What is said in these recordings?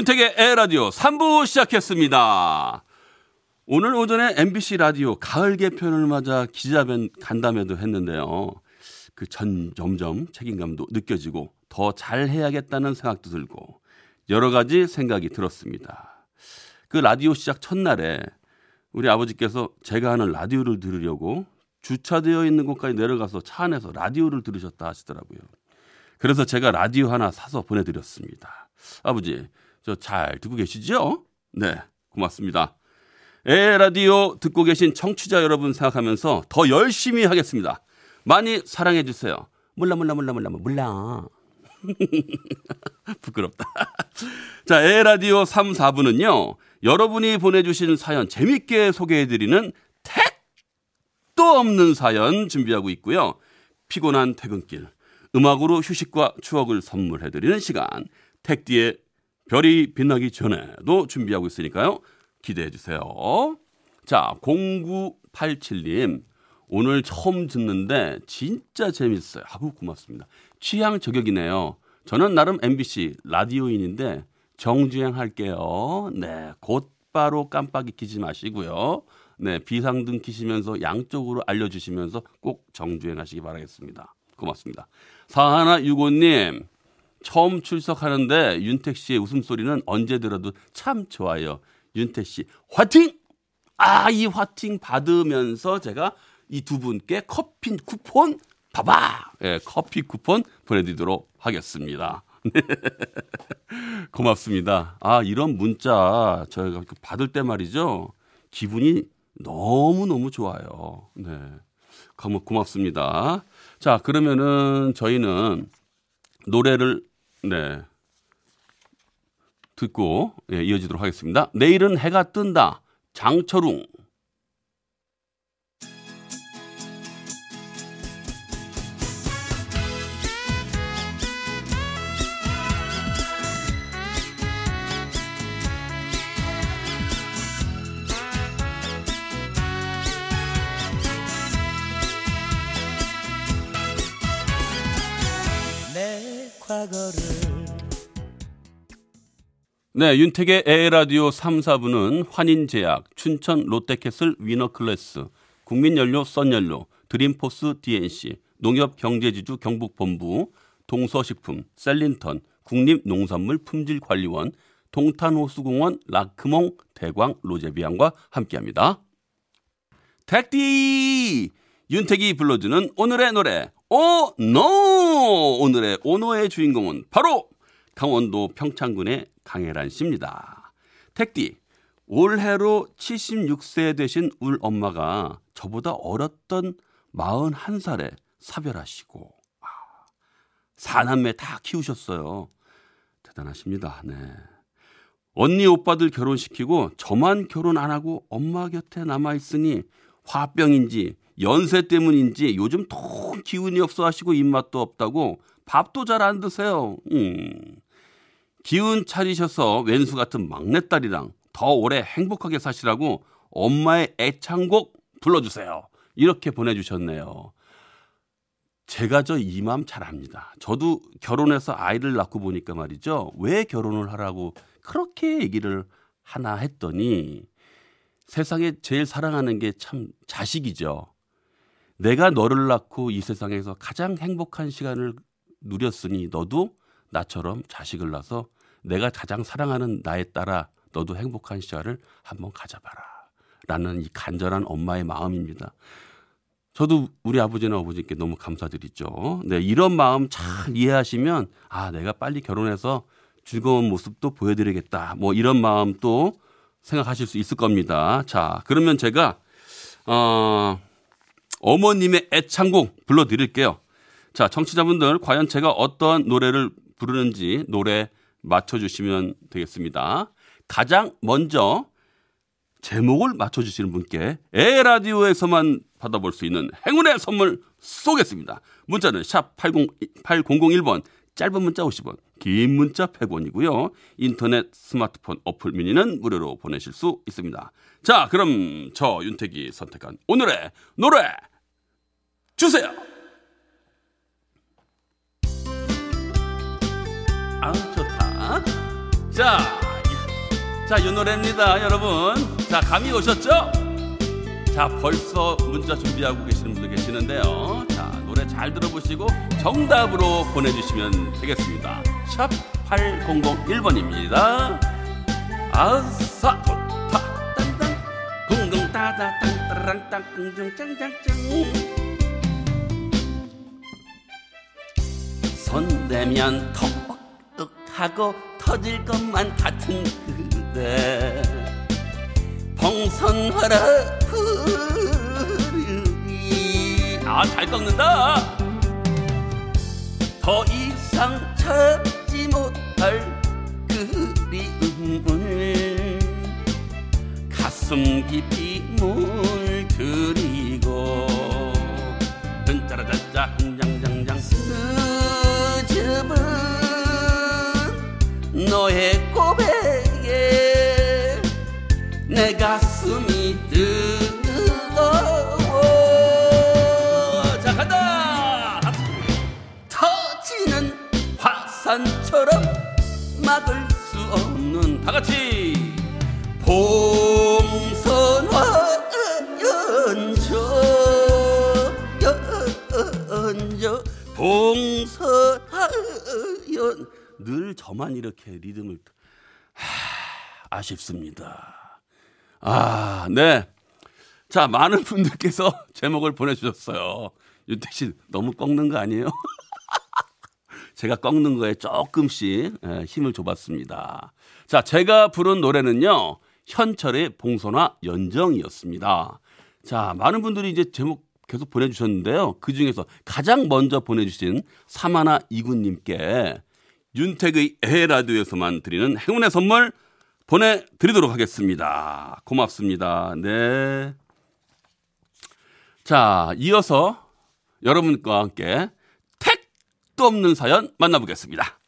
윤택의 에라디오 3부 시작했습니다. 오늘 오전에 MBC 라디오 가을 개편을 맞아 기자변 간담회도 했는데요. 그 전 점점 책임감도 느껴지고 더 잘해야겠다는 생각도 들고 여러 가지 생각이 들었습니다. 그 라디오 시작 첫날에 우리 아버지께서 제가 하는 라디오를 들으려고 주차되어 있는 곳까지 내려가서 차 안에서 라디오를 들으셨다 하시더라고요. 그래서 제가 라디오 하나 사서 보내드렸습니다. 아버지, 저 잘 듣고 계시죠? 네, 고맙습니다. 에 라디오 듣고 계신 청취자 여러분 생각하면서 더 열심히 하겠습니다. 많이 사랑해 주세요. 몰라 몰라 몰라 몰라 몰라. 부끄럽다. 자, 에 라디오 3, 4부는요. 여러분이 보내주신 사연 재밌게 소개해드리는 택도 없는 사연 준비하고 있고요. 피곤한 퇴근길, 음악으로 휴식과 추억을 선물해드리는 시간, 택디의 별이 빛나기 전에도 준비하고 있으니까요. 기대해 주세요. 자, 0987님. 오늘 처음 듣는데 진짜 재밌어요. 아우 고맙습니다. 취향 저격이네요. 저는 나름 MBC 라디오인인데 정주행 할게요. 네, 곧바로 깜빡이 키지 마시고요. 네, 비상등 키시면서 양쪽으로 알려주시면서 꼭 정주행 하시기 바라겠습니다. 고맙습니다. 사하나65님, 처음 출석하는데 윤택 씨의 웃음소리는 언제 들어도 참 좋아요. 윤택 씨, 화팅! 아, 이 화팅 받으면서 제가 이 두 분께 커피 쿠폰, 봐봐! 예, 커피 쿠폰 보내드리도록 하겠습니다. 고맙습니다. 아, 이런 문자 저희가 받을 때 말이죠. 기분이 너무너무 좋아요. 네. 고맙습니다. 자, 그러면은 저희는 노래를, 네. 듣고 예, 이어지도록 하겠습니다. 내일은 해가 뜬다. 장철웅. 네, 윤택의 에헤라디오 3, 4부는 환인제약, 춘천 롯데캐슬 위너클래스, 국민연료 썬연료, 드림포스 DNC, 농협경제지주 경북본부, 동서식품, 셀린턴, 국립농산물 품질관리원, 동탄호수공원 라크몽 대광 로제비앙과 함께합니다. 택디! 윤택이 불러주는 오늘의 노래, 오, 노! 오늘의 오노의 주인공은 바로 강원도 평창군의 강혜란 씨입니다. 택디, 올해로 76세 되신 울 엄마가 저보다 어렸던 41살에 사별하시고, 아, 사남매 다 키우셨어요. 대단하십니다. 네. 언니 오빠들 결혼시키고 저만 결혼 안 하고 엄마 곁에 남아 있으니 화병인지 연세 때문인지 요즘 통 기운이 없어 하시고 입맛도 없다고 밥도 잘 안 드세요. 음. 기운 차리셔서 왼수 같은 막내딸이랑 더 오래 행복하게 사시라고 엄마의 애창곡 불러주세요. 이렇게 보내주셨네요. 제가 저 이 마음 잘 압니다. 저도 결혼해서 아이를 낳고 보니까 말이죠. 왜 결혼을 하라고 그렇게 얘기를 하나 했더니 세상에 제일 사랑하는 게 참 자식이죠. 내가 너를 낳고 이 세상에서 가장 행복한 시간을 누렸으니 너도 나처럼 자식을 낳아서 내가 가장 사랑하는 나에 따라 너도 행복한 시간을 한번 가져봐라. 라는 이 간절한 엄마의 마음입니다. 저도 우리 아버지나 아버지께 너무 감사드리죠. 네, 이런 마음 잘 이해하시면 아, 내가 빨리 결혼해서 즐거운 모습도 보여드리겠다. 뭐 이런 마음 또 생각하실 수 있을 겁니다. 자, 그러면 제가 어, 어머님의 애창곡 불러드릴게요. 자, 청취자분들 과연 제가 어떤 노래를 부르는지 노래 맞춰주시면 되겠습니다. 가장 먼저 제목을 맞춰주시는 분께 에라디오에서만 받아볼 수 있는 행운의 선물 쏘겠습니다. 문자는 샵 80, 8001번, 짧은 문자 50원, 긴 문자 100원이고요. 인터넷 스마트폰 어플 미니는 무료로 보내실 수 있습니다. 자, 그럼 저 윤택이 선택한 오늘의 노래 주세요. 아, 좋다. 자, 이- 자, 이 노래입니다, 여러분. 자, 감이 오셨죠? 자, 벌써 문자 준비하고 계시는 분들 계시는데요. 자, 노래 잘 들어보시고 정답으로 보내주시면 되겠습니다. 샵 8001번입니다. 아싸, 좋다. 땅땅, 쿵쿵 따다, 땅따랑 땅, 쿵중 짱짱짱. 손대면 톡톡 하고 터질 것만 같은 그대 봉선화라 부르니 아잘 꺾는다. 더 이상 찾지 못할 그리움을 가슴 깊이 물 저만 이렇게 리듬을 하, 아쉽습니다. 아, 네. 자, 많은 분들께서 제목을 보내주셨어요. 윤택 씨 너무 꺾는 거 아니에요? 제가 꺾는 거에 조금씩 예, 힘을 줘봤습니다. 자, 제가 부른 노래는요, 현철의 봉선화 연정이었습니다. 자, 많은 분들이 이제 제목 계속 보내주셨는데요. 그 중에서 가장 먼저 보내주신 사마나 이군님께 윤택의 에라디오에서만 드리는 행운의 선물 보내드리도록 하겠습니다. 고맙습니다. 네. 자, 이어서 여러분과 함께 택도 없는 사연 만나보겠습니다.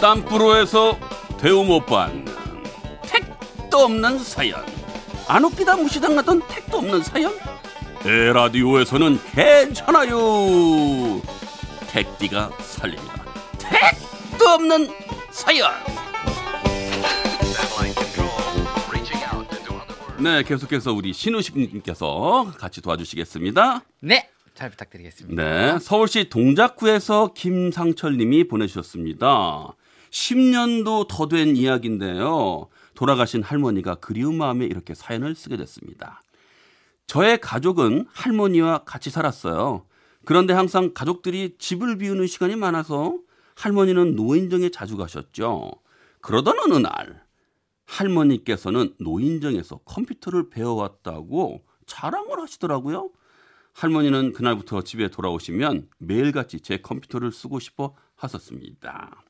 땀프로에서 대우 못 받는 택도 없는 사연. 안 웃기다 무시당 하던 택도 없는 사연? 에 라디오에서는 괜찮아요. 택디가 살립니다. 택도 없는 사연. 네, 계속해서 우리 신우식님께서 같이 도와주시겠습니다. 네, 잘 부탁드리겠습니다. 네, 서울시 동작구에서 김상철 님이 보내주셨습니다. 10년도 더 된 이야기인데요. 돌아가신 할머니가 그리운 마음에 이렇게 사연을 쓰게 됐습니다. 저의 가족은 할머니와 같이 살았어요. 그런데 항상 가족들이 집을 비우는 시간이 많아서 할머니는 노인정에 자주 가셨죠. 그러던 어느 날 할머니께서는 노인정에서 컴퓨터를 배워왔다고 자랑을 하시더라고요. 할머니는 그날부터 집에 돌아오시면 매일같이 제 컴퓨터를 쓰고 싶어 하셨습니다.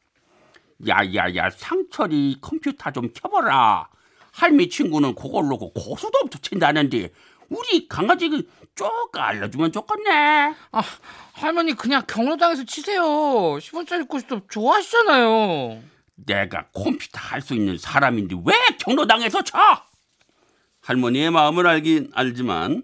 야야야 상철이 컴퓨터 좀 켜봐라. 할미 친구는 그걸로 고수도 없어 친다는데 우리 강아지 쭉 알려주면 좋겠네. 아, 할머니 그냥 경로당에서 치세요. 10원짜리 고스톱 좋아하시잖아요. 내가 컴퓨터 할 수 있는 사람인데 왜 경로당에서 쳐? 할머니의 마음을 알긴 알지만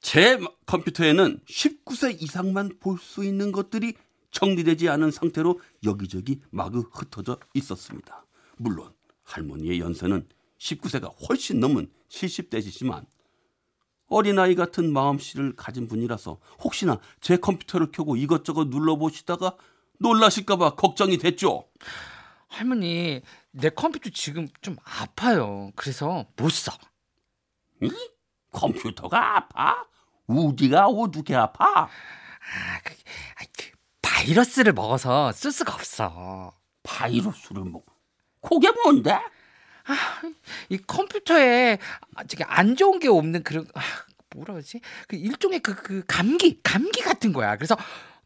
제 컴퓨터에는 19세 이상만 볼 수 있는 것들이 정리되지 않은 상태로 여기저기 마구 흩어져 있었습니다. 물론 할머니의 연세는 19세가 훨씬 넘은 70대시지만 어린아이 같은 마음씨를 가진 분이라서 혹시나 제 컴퓨터를 켜고 이것저것 눌러보시다가 놀라실까봐 걱정이 됐죠. 할머니, 내 컴퓨터 지금 좀 아파요. 그래서 못 써. 응? 컴퓨터가 아파? 우디가 어떻게 아파? 아, 그, 아, 그 바이러스를 먹어서 쓸 수가 없어. 바이러스를 먹. 그게 뭔데? 이 컴퓨터에 아, 저기 안 좋은 게 없는 그런 아, 뭐라 그러지? 그 일종의 그, 그 감기, 감기 같은 거야. 그래서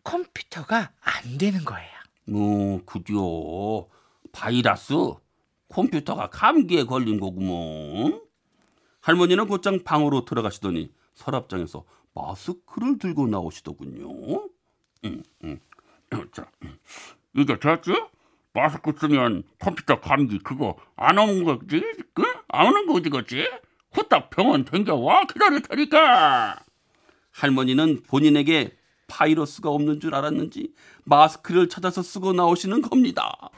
컴퓨터가 안 되는 거예요. 뭐 그죠. 바이러스 컴퓨터가 감기에 걸린 거구먼. 할머니는 곧장 방으로 들어가시더니 서랍장에서 마스크를 들고 나오시더군요. 음, 음. 이게 됐지? 마스크 쓰면 컴퓨터 감기 그거 안 오는 거지? 그? 안 오는 거지, 그지? 후딱 병원 댕겨와 기다릴 테니까. 할머니는 본인에게 바이러스가 없는 줄 알았는지 마스크를 찾아서 쓰고 나오시는 겁니다.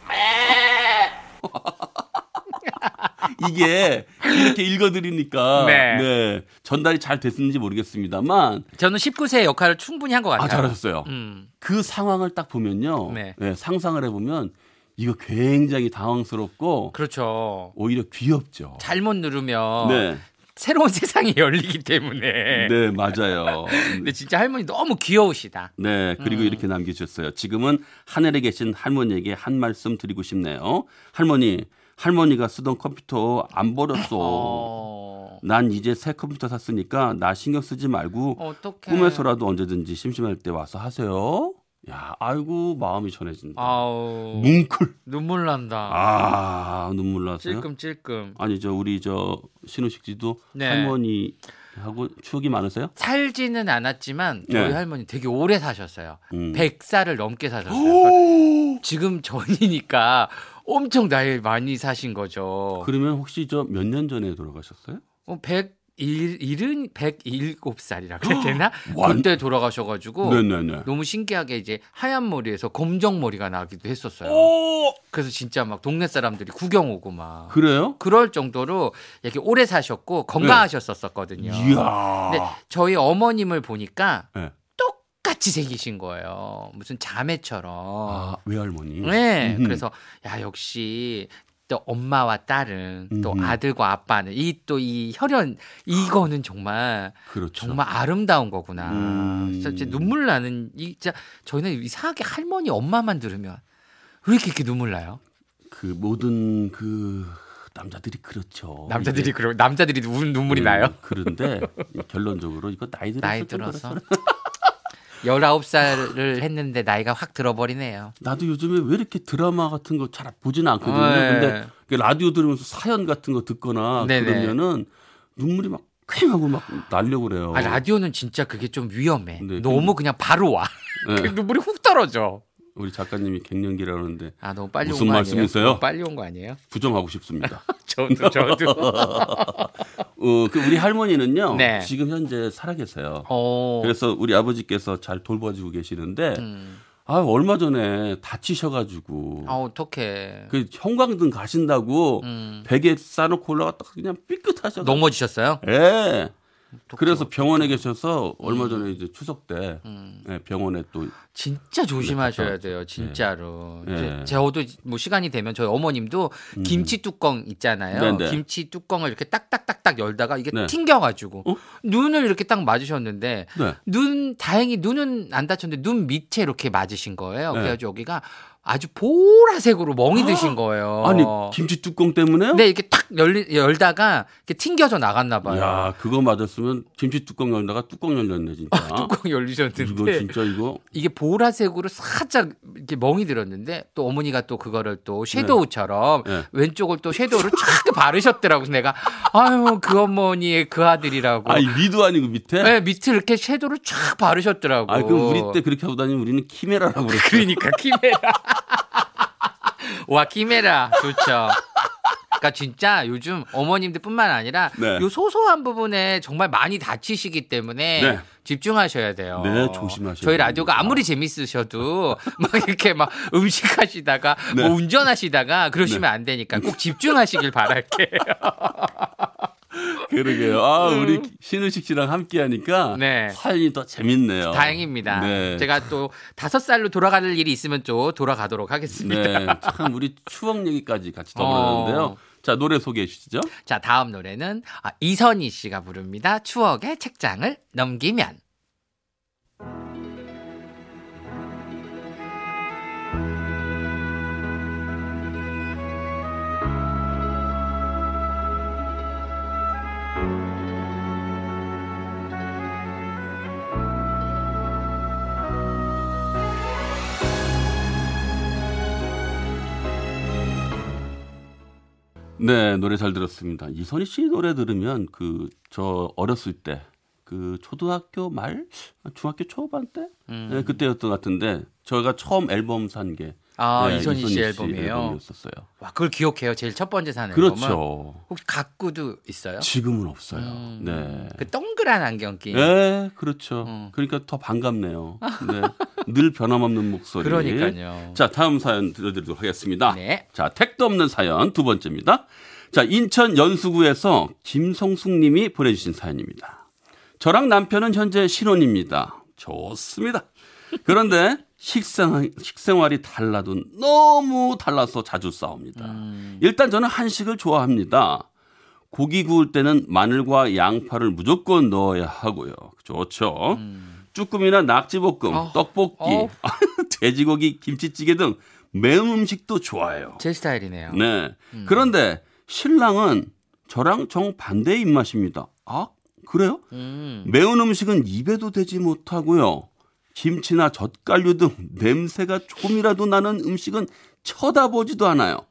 이게 이렇게 읽어드리니까 네. 네, 전달이 잘 됐는지 모르겠습니다만 저는 19세의 역할을 충분히 한 것 같아요. 아 잘하셨어요. 음. 그 상황을 딱 보면요, 네. 네, 상상을 해보면 이거 굉장히 당황스럽고 그렇죠. 오히려 귀엽죠. 잘못 누르면 네, 새로운 세상이 열리기 때문에. 네 맞아요. 근데 진짜 할머니 너무 귀여우시다. 네, 그리고 이렇게 남기셨어요. 지금은 하늘에 계신 할머니에게 한 말씀 드리고 싶네요. 할머니, 할머니가 쓰던 컴퓨터 안 버렸어. 어. 난 이제 새 컴퓨터 샀으니까 나 신경 쓰지 말고 어떡해. 꿈에서라도 언제든지 심심할 때 와서 하세요. 야, 아이고 마음이 전해진다. 아우. 뭉클. 눈물 난다. 아, 눈물 났어요. 찔끔찔끔. 아니 저 우리 저 신우식 씨도 네. 할머니 하고 추억이 많으세요? 살지는 않았지만 저희 네. 할머니 되게 오래 사셨어요. 음. 100살을 넘게 사셨어요. 지금 전이니까 엄청 나이 많이 사신 거죠. 그러면 혹시 저 몇 년 전에 돌아가셨어요? 어, 101, 일은 107살이라 그래야 되나? 완- 그때 돌아가셔가지고 네네네. 너무 신기하게 이제 하얀 머리에서 검정 머리가 나기도 했었어요. 오, 그래서 진짜 막 동네 사람들이 구경 오고 막 그래요? 그럴 정도로 이렇게 오래 사셨고 건강하셨었거든요. 네. 근데 저희 어머님을 보니까 네. 똑같이 생기신 거예요. 무슨 자매처럼. 아, 외할머니. 네. 음흠. 그래서 야 역시 또 엄마와 딸은 또 음흠. 아들과 아빠는 이 또 이 혈연 이거는 정말 그렇죠. 정말 아름다운 거구나. 음. 진짜, 진짜 눈물 나는 이 진짜 저희는 이상하게 할머니 엄마만 들으면 왜 이렇게, 이렇게 눈물 나요? 그 모든 그 남자들이 그렇죠. 남자들이 그러 남자들이 우는 눈물이 음, 나요? 그런데 결론적으로 이거 나이 들어서 나이 좀 들어서 그렇더라. 19살을 했는데 나이가 확 들어버리네요. 나도 요즘에 왜 이렇게 드라마 같은 거 잘 보지는 않거든요. 네. 근데 그 라디오 들으면서 사연 같은 거 듣거나 네네. 그러면은 눈물이 막 쾌하고 막 날려고 그래요. 아, 라디오는 진짜 그게 좀 위험해. 네, 너무 그냥 바로 와. 네. 그 눈물이 훅 떨어져. 우리 작가님이 갱년기라 그러는데 아 너무 빨리 무슨 말씀이세요? 빨리 온 거 아니에요? 부정하고 싶습니다. 저도 저도. 어, 그 우리 할머니는요. 네. 지금 현재 살아계세요. 어. 그래서 우리 아버지께서 잘 돌봐주고 계시는데 음. 아 얼마 전에 다치셔가지고 아 어떡해. 그 형광등 가신다고 음. 베개 싸놓고 올라갔다가 그냥 삐끗하셔. 넘어지셨어요? 예. 어떡해. 그래서 병원에 계셔서 얼마 전에 이제 추석 때 음. 예, 병원에 또 진짜 조심하셔야 네, 돼요, 진짜로. 네. 이제 저도 뭐 시간이 되면 저희 어머님도 김치 뚜껑 있잖아요. 음. 김치 뚜껑을 이렇게 딱딱딱딱 열다가 이게 네. 튕겨가지고 어? 눈을 이렇게 딱 맞으셨는데 네. 눈 다행히 눈은 안 다쳤는데 눈 밑에 이렇게 맞으신 거예요. 네. 그래가지고 여기가 아주 보라색으로 멍이 드신 거예요. 아니 김치 뚜껑 때문에요? 네 이렇게 탁 열리, 열다가 이렇게 튕겨져 나갔나 봐요. 야 그거 맞았으면 김치 뚜껑 열다가 뚜껑 열렸네 진짜. 뚜껑 열리셨는데 이거 진짜 이거 이게 보라색으로 살짝 이렇게 멍이 들었는데 또 어머니가 또 그거를 또 섀도우처럼 네. 왼쪽을 또 섀도우를 쫙 바르셨더라고 내가 아유 그 어머니의 그 아들이라고 아니 위도 아니고 밑에. 네, 밑에 이렇게 섀도우를 쫙 바르셨더라고 아 그럼 우리 때 그렇게 하고 다니면 우리는 키메라라고 그랬어. 그러니까 키메라 와 키메라 좋죠 그러니까 진짜 요즘 어머님들뿐만 아니라 네. 요 소소한 부분에 정말 많이 다치시기 때문에 네. 집중하셔야 돼요. 네, 조심하셔야 저희 라디오가 됩니다. 아무리 재밌으셔도 막 이렇게 막 음식 하시다가 네. 뭐 운전하시다가 그러시면 안 되니까 꼭 집중하시길 바랄게요. 그러게요. 아 우리 신우식 씨랑 함께 하니까 음. 네. 사연이 더 재밌네요. 다행입니다. 네. 제가 또 다섯 살로 돌아갈 일이 있으면 또 돌아가도록 하겠습니다. 네, 참 우리 추억 얘기까지 같이 더불었는데요. 어. 자 노래 소개해 주시죠. 자, 다음 노래는 아, 이선희 씨가 부릅니다. 추억의 책장을 넘기면. 네, 노래 잘 들었습니다. 이선희 씨 노래 들으면 그 저 어렸을 때 그 초등학교 말 중학교 초반 때 네, 그때였던 것 같은데 저희가 처음 앨범 산게 아, 네, 이선희 씨 앨범이에요? 앨범이었었어요. 와, 그걸 기억해요. 제일 첫 번째 산 앨범은. 그렇죠. 혹시 가꾸도 있어요? 지금은 없어요. 음. 네. 그 동그란 안경 낀. 네, 그렇죠. 음. 그러니까 더 반갑네요. 네. 늘 변함없는 목소리. 그러니까요. 자, 다음 사연 들려드리도록 하겠습니다. 네. 자, 택도 없는 사연 두 번째입니다. 자, 인천 연수구에서 김성숙 님이 보내주신 사연입니다. 저랑 남편은 현재 신혼입니다. 좋습니다. 그런데 식생, 식생활이 달라도 너무 달라서 자주 싸웁니다. 음. 일단 저는 한식을 좋아합니다. 고기 구울 때는 마늘과 양파를 무조건 넣어야 하고요. 좋죠. 쭈꾸미나 낙지볶음, 어. 떡볶이, 어. 돼지고기, 김치찌개 등 매운 음식도 좋아해요. 제 스타일이네요. 네. 그런데 신랑은 저랑 정반대의 입맛입니다. 아, 그래요? 음. 매운 음식은 입에도 대지 못하고요. 김치나 젓갈류 등 냄새가 조금이라도 나는 음식은 쳐다보지도 않아요.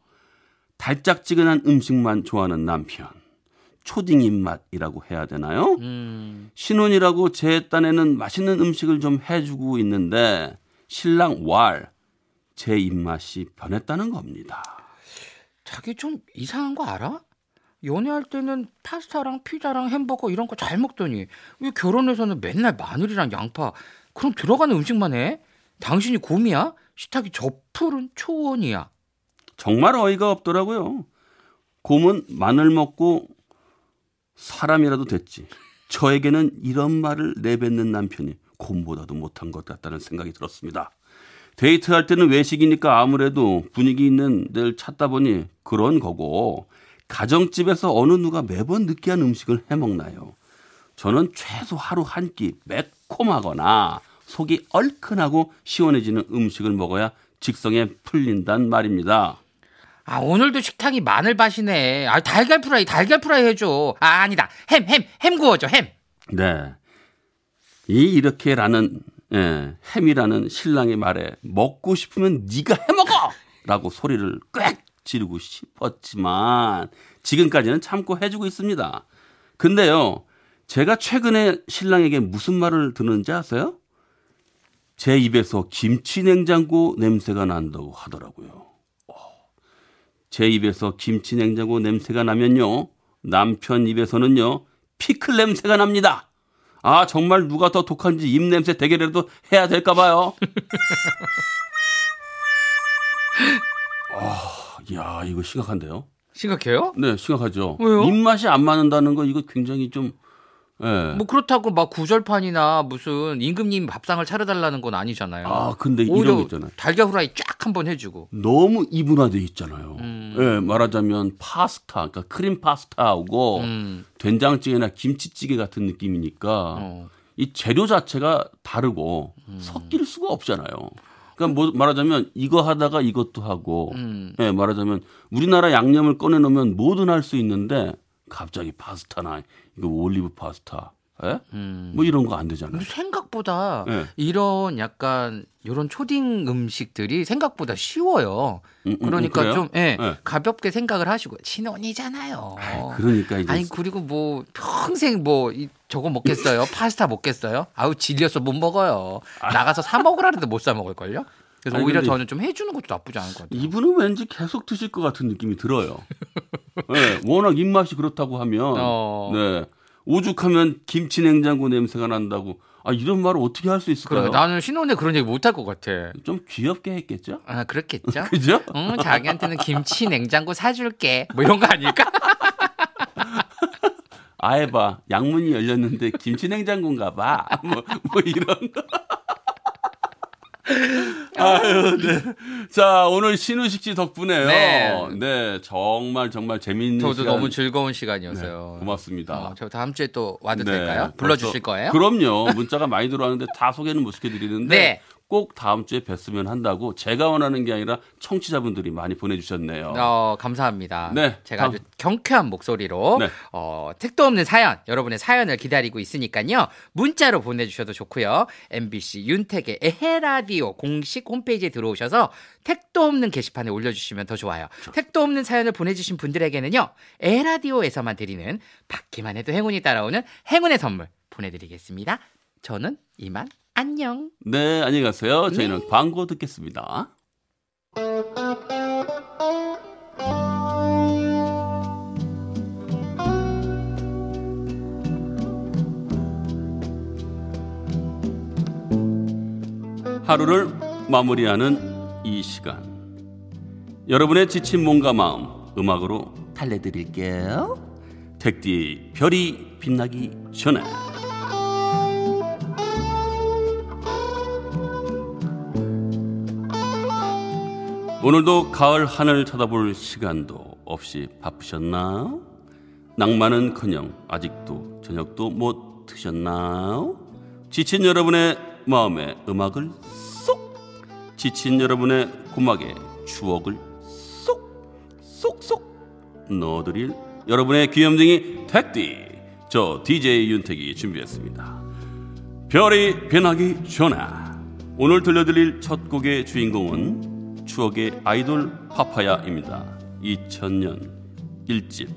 달짝지근한 음식만 좋아하는 남편. 초딩 입맛이라고 해야 되나요? 음. 신혼이라고 제 딴에는 맛있는 음식을 좀 해주고 있는데 신랑 왈. 제 입맛이 변했다는 겁니다. 자기 좀 이상한 거 알아? 연애할 때는 파스타랑 피자랑 햄버거 이런 거 잘 먹더니 왜 결혼해서는 맨날 마늘이랑 양파 그럼 들어가는 음식만 해? 당신이 곰이야? 식탁이 저 푸른 초원이야. 정말 어이가 없더라고요. 곰은 마늘 먹고 사람이라도 됐지. 저에게는 이런 말을 내뱉는 남편이 곰보다도 못한 것 같다는 생각이 들었습니다. 데이트할 때는 외식이니까 아무래도 분위기 있는 데를 찾다 보니 그런 거고 가정집에서 어느 누가 매번 느끼한 음식을 해 먹나요? 저는 최소 하루 한 끼 매콤하거나 속이 얼큰하고 시원해지는 음식을 먹어야 직성에 풀린단 말입니다. 아 오늘도 식탁이 마늘밭이네. 아 달걀 프라이 달걀 프라이 해줘. 아 아니다 햄 햄 햄 구워줘 햄. 네. 이 이렇게라는 예, 햄이라는 신랑의 말에 먹고 싶으면 네가 해 먹어 라고 소리를 꽥 지르고 싶었지만 지금까지는 참고 해주고 있습니다. 근데요, 제가 최근에 신랑에게 무슨 말을 듣는지 아세요? 제 입에서 김치 냉장고 냄새가 난다고 하더라고요. 어, 제 입에서 김치 냉장고 냄새가 나면요, 남편 입에서는요, 피클 냄새가 납니다. 아, 정말 누가 더 독한지 입 냄새 대결이라도 해야 될까 봐요. 아, 야, 이거 심각한데요? 심각해요? 네, 심각하죠. 왜요? 입맛이 안 맞는다는 거 이거 굉장히 좀 예. 뭐 그렇다고 막 구절판이나 무슨 임금님 밥상을 차려달라는 건 아니잖아요. 아, 근데 이런 오히려 있잖아요. 달걀 후라이 쫙 한번 해주고. 너무 이분화돼 있잖아요. 음. 예, 말하자면 파스타, 그러니까 크림 파스타하고 음. 된장찌개나 김치찌개 같은 느낌이니까 어. 이 재료 자체가 다르고 음. 섞일 수가 없잖아요. 그러니까 뭐 말하자면 이거 하다가 이것도 하고, 음. 예, 말하자면 우리나라 양념을 꺼내 놓으면 뭐든 할 수 있는데 갑자기 파스타나 이거 올리브 파스타, 예? 음. 뭐 이런 거 안 되잖아요. 생각보다 네. 이런 약간 이런 초딩 음식들이 생각보다 쉬워요. 음, 음, 그러니까 그래요? 좀 예, 네. 가볍게 생각을 하시고 신혼이잖아요. 그러니까 이제 아니 그리고 뭐 평생 뭐 이, 저거 먹겠어요? 파스타 먹겠어요? 아우 질려서 못 먹어요. 나가서 사 먹으라는데 못 사 먹을 걸요. 그래서 오히려 저는 좀 해주는 것도 나쁘지 않을 것 같아요. 이분은 왠지 계속 드실 것 같은 느낌이 들어요. 네, 워낙 입맛이 그렇다고 하면, 어. 네, 오죽하면 김치 냉장고 냄새가 난다고. 아 이런 말을 어떻게 할 수 있을까요? 그래, 나는 신혼에 그런 얘기 못 할 것 같아. 좀 귀엽게 했겠죠? 아 그렇겠죠? 그죠? 응, 자기한테는 김치 냉장고 사줄게. 뭐 이런 거 아닐까? 아해봐 양문이 열렸는데 김치 냉장고인가 봐. 뭐, 뭐 이런 거. 아유, 네. 자, 오늘 신우식 씨 덕분에요. 네. 네. 정말 정말 재밌는 저도 시간. 너무 즐거운 네, 시간이었어요. 고맙습니다. 어, 저 다음 주에 또 와도 네. 될까요? 불러 주실 벌써- 거예요? 그럼요. 문자가 많이 들어왔는데 다 소개는 못 시켜 드리는데 네. 꼭 다음 주에 뵀으면 한다고 제가 원하는 게 아니라 청취자분들이 많이 보내주셨네요. 어, 감사합니다. 네, 제가 다음. 아주 경쾌한 목소리로 네. 어, 택도 없는 사연, 여러분의 사연을 기다리고 있으니까요. 문자로 보내주셔도 좋고요. MBC 윤택의 에헤라디오 공식 홈페이지에 들어오셔서 택도 없는 게시판에 올려주시면 더 좋아요. 택도 없는 사연을 보내주신 분들에게는요. 에헤라디오에서만 드리는 받기만 해도 행운이 따라오는 행운의 선물 보내드리겠습니다. 저는 이만 안녕. 네, 안녕히 가세요. 저희는 광고 듣겠습니다. 하루를 마무리하는 이 시간. 여러분의 지친 몸과 마음 음악으로 달래드릴게요. 택디 별이 빛나기 전에. 오늘도 가을 하늘 쳐다볼 시간도 없이 바쁘셨나? 낭만은 커녕 아직도 저녁도 못 드셨나요? 지친 여러분의 마음에 음악을 쏙 지친 여러분의 고막에 추억을 쏙 쏙쏙 넣어드릴 여러분의 귀염둥이 택디 저 DJ 윤택이 준비했습니다. 별이 변하기 전에 오늘 들려드릴 첫 곡의 주인공은 추억의 아이돌 파파야입니다. 2000년 1집,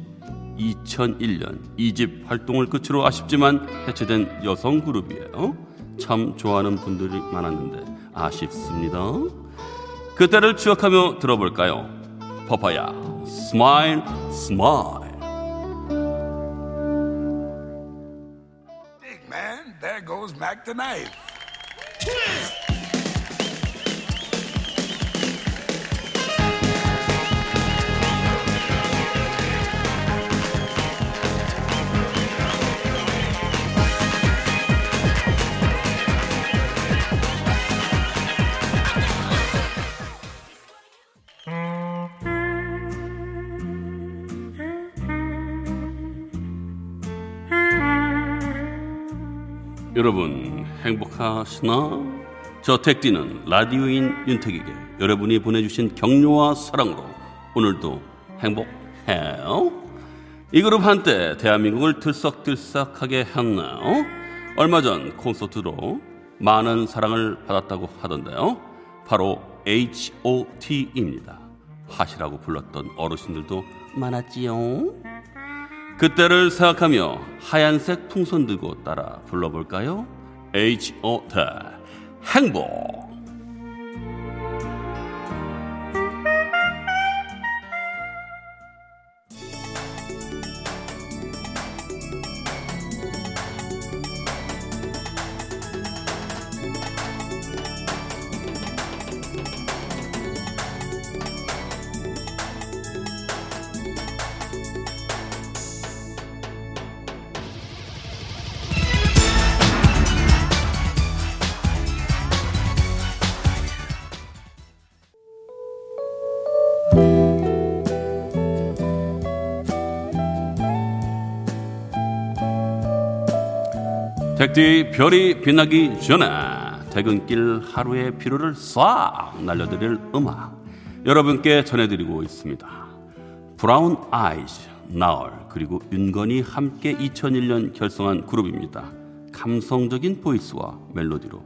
2001년 2집 활동을 끝으로 아쉽지만 해체된 여성 그룹이에요. 참 좋아하는 분들이 많았는데 아쉽습니다. 그때를 추억하며 들어볼까요? 파파야, 스마일, 스마일. Goes Mac the knife. 여러분 행복하시나? 저 택디는 라디오인 윤택에게 여러분이 보내주신 격려와 사랑으로 오늘도 행복해요. 이 그룹 한때 대한민국을 들썩들썩하게 했나요? 얼마 전 콘서트로 많은 사랑을 받았다고 하던데요. 바로 H.O.T.입니다. 하시라고 불렀던 어르신들도 많았지요. 그때를 생각하며 하얀색 풍선 들고 따라 불러볼까요? H.O.T. 행복. 택디 별이 빛나기 전에 퇴근길 하루의 피로를 싹 날려드릴 음악 여러분께 전해드리고 있습니다. 브라운 아이즈, 나얼 그리고 윤건이 함께 2001년 결성한 그룹입니다. 감성적인 voice와 멜로디로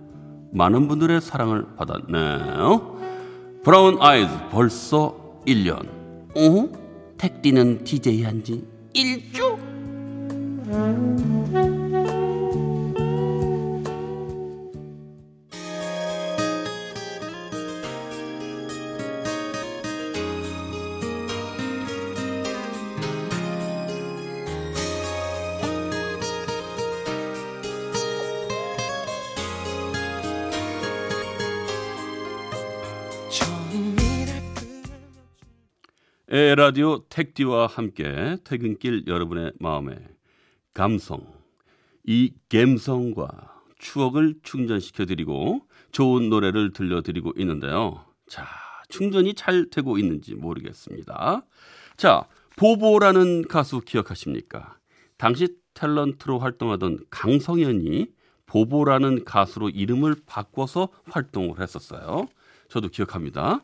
많은 분들의 사랑을 받았네요. 브라운 아이즈 벌써 1년. 어? 택디는 DJ 한지 1주? 에 라디오 택디와 함께 퇴근길 여러분의 마음에 감성, 이 감성과 추억을 충전시켜 드리고 좋은 노래를 들려드리고 있는데요. 자, 충전이 잘 되고 있는지 모르겠습니다. 자, 보보라는 가수 기억하십니까? 당시 탤런트로 활동하던 강성현이 보보라는 가수로 이름을 바꿔서 활동을 했었어요. 저도 기억합니다.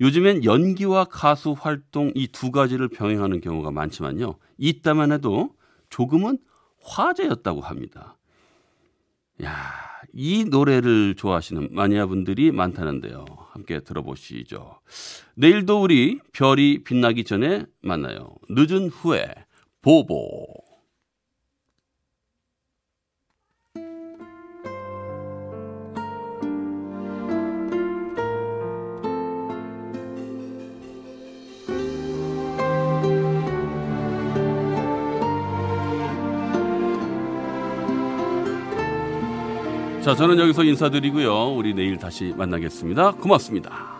요즘엔 연기와 가수 활동 이 두 가지를 병행하는 경우가 많지만요. 이때만 해도 조금은 화제였다고 합니다. 야, 이 노래를 좋아하시는 마니아 분들이 많다는데요. 함께 들어보시죠. 내일도 우리 별이 빛나기 전에 만나요. 늦은 후에 보보. 자, 저는 여기서 인사드리고요. 우리 내일 다시 만나겠습니다. 고맙습니다.